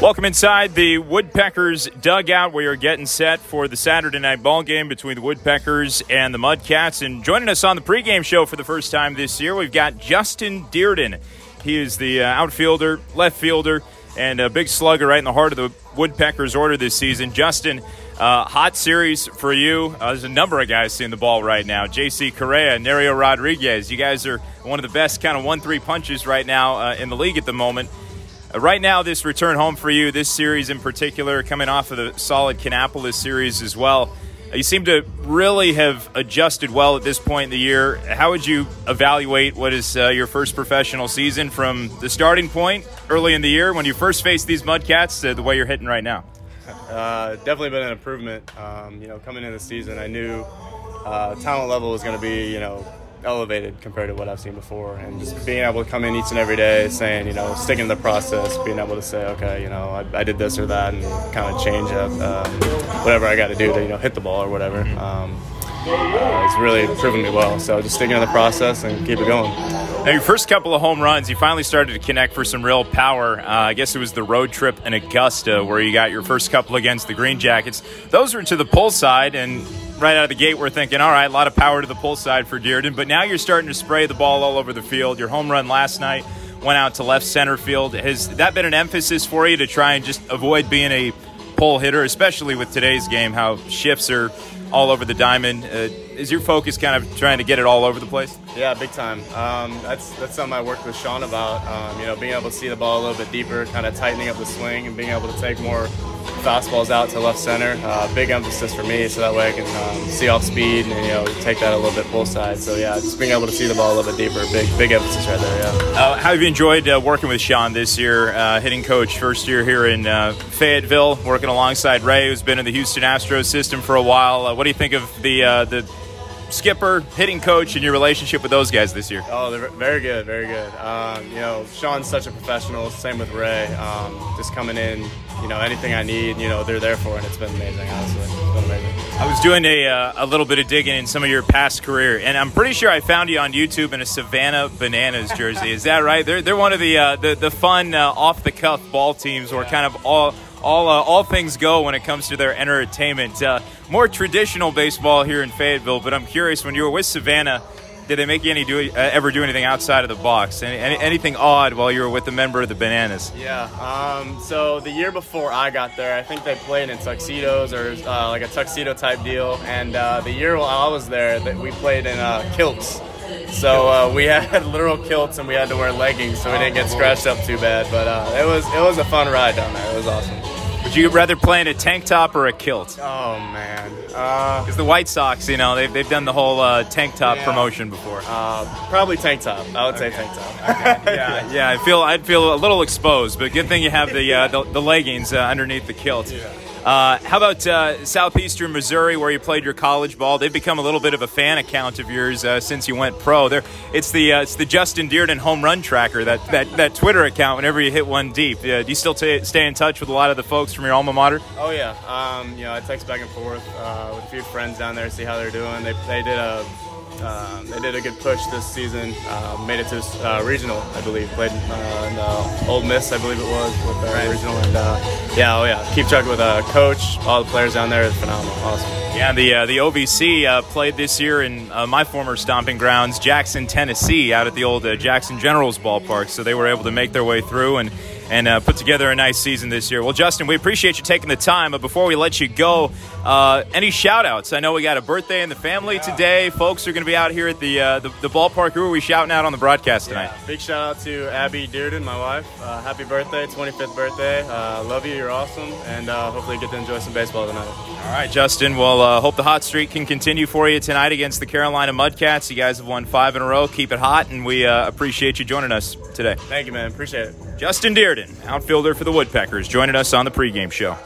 Welcome inside the Woodpeckers dugout. We are getting set for the Saturday night ball game between the Woodpeckers and the Mudcats. And joining us on the pregame show for the first time this year, we've got Justin Dirden. He is the uh, outfielder, left fielder, and a big slugger right in the heart of the Woodpeckers order this season. Justin, uh, hot series for you. Uh, there's a number of guys seeing the ball right now. J.C. Correa, Nerio Rodriguez. You guys are one of the best kind of one-three punches right now uh, in the league at the moment. Right now, this return home for you, this series in particular, coming off of the solid Kannapolis series as well. You seem to really have adjusted well at this point in the year. How would you evaluate what is uh, your first professional season from the starting point early in the year when you first faced these Mudcats to the way you're hitting right now? Uh, definitely been an improvement. Um, you know, coming into the season, I knew uh, talent level was going to be, you know, elevated compared to what I've seen before. And just being able to come in each and every day saying, you know, sticking to the process, being able to say, okay, you know, I, I did this or that and kind of change up um, whatever I got to do to, you know, hit the ball or whatever. Um, uh, it's really proven me well. So just sticking to the process and keep it going. Now, your first couple of home runs, you finally started to connect for some real power. Uh, I guess it was the road trip in Augusta where you got your first couple against the Green Jackets. Those were to the pull side, and right out of the gate, we're thinking, all right, a lot of power to the pull side for Dirden. But now you're starting to spray the ball all over the field. Your home run last night went out to left center field. Has that been an emphasis for you to try and just avoid being a pull hitter, especially with today's game, how shifts are all over the diamond? Uh, is your focus kind of trying to get it all over the place? Yeah, big time. Um, that's that's something I worked with Sean about. Um, you know, being able to see the ball a little bit deeper, kind of tightening up the swing, and being able to take more fastballs out to left center. Uh, big emphasis for me, so that way I can um, see off speed and you know take that a little bit pull side. So yeah, just being able to see the ball a little bit deeper, big big emphasis right there. Yeah. Uh, how have you enjoyed uh, working with Sean this year, uh, hitting coach first year here in uh, Fayetteville, working alongside Ray, who's been in the Houston Astros system for a while. Uh, what do you think of the the skipper, hitting coach, and your relationship with those guys this year? Oh, they're very good, very good. Um, you know, Sean's such a professional. Same with Ray. Um, just coming in, you know, anything I need, you know, they're there for, and it's been amazing. Honestly, it's been amazing. I was doing a, uh, a little bit of digging in some of your past career, and I'm pretty sure I found you on YouTube in a Savannah Bananas jersey. Is that right? They're, they're one of the uh, the, the fun uh, off the cuff ball teams, where kind of all all uh, all things go when it comes to their entertainment. Uh, more traditional baseball here in Fayetteville, but I'm curious when you were with Savannah, did they make you any do uh, ever do anything outside of the box? Any, any, anything odd while you were with a member of the Bananas? Yeah. Um, so the year before I got there, I think they played in tuxedos or uh, like a tuxedo type deal, and uh, the year while I was there, that we played in uh, kilts. So uh, we had literal kilts and we had to wear leggings, so we didn't get scratched up too bad. But uh, it was it was a fun ride down there. It was awesome. Would you rather play in a tank top or a kilt? Oh man, uh, Because the White Sox, you know, they've, they've done the whole uh, tank top Yeah. promotion before. uh, probably tank top. I would say tank top. yeah, yeah. I feel I'd feel a little exposed, but good thing you have the uh, the, the leggings uh, underneath the kilt. Uh, how about uh, southeastern Missouri, where you played your college ball? They've become a little bit of a fan account of yours uh, since you went pro. There, it's the uh, it's the Justin Dirden home run tracker that, that, that Twitter account. Whenever you hit one deep, uh, do you still t- stay in touch with a lot of the folks from your alma mater? Oh yeah, um, you know I text back and forth uh, with a few friends down there see how they're doing. They, they did a um, they did a good push this season. Uh, made it to uh, regional, I believe. Played uh, in uh, Ole Miss, I believe it was, with the regional. And uh, yeah, oh yeah, keep track with uh, coach. All the players down there is phenomenal, awesome. Yeah, the uh, the OVC uh, played this year in uh, my former stomping grounds, Jackson, Tennessee, out at the old uh, Jackson Generals ballpark. So they were able to make their way through and and uh, put together a nice season this year. Well, Justin, we appreciate you taking the time. But before we let you go, uh, any shout outs? I know we got a birthday in the family today. Folks are going to be out here at the, uh, the the ballpark. Who are we shouting out on the broadcast tonight? Big shout out to Abby Dirden, my wife. Uh, happy birthday, 25th birthday. Uh, love you, you're awesome, and uh, hopefully you get to enjoy some baseball tonight. All right, Justin. Well, uh, hope the hot streak can continue for you tonight against the Carolina Mudcats. You guys have won five in a row. Keep it hot, and we uh, appreciate you joining us today. Thank you, man. Appreciate it. Justin Dirden, outfielder for the Woodpeckers, joining us on the pregame show.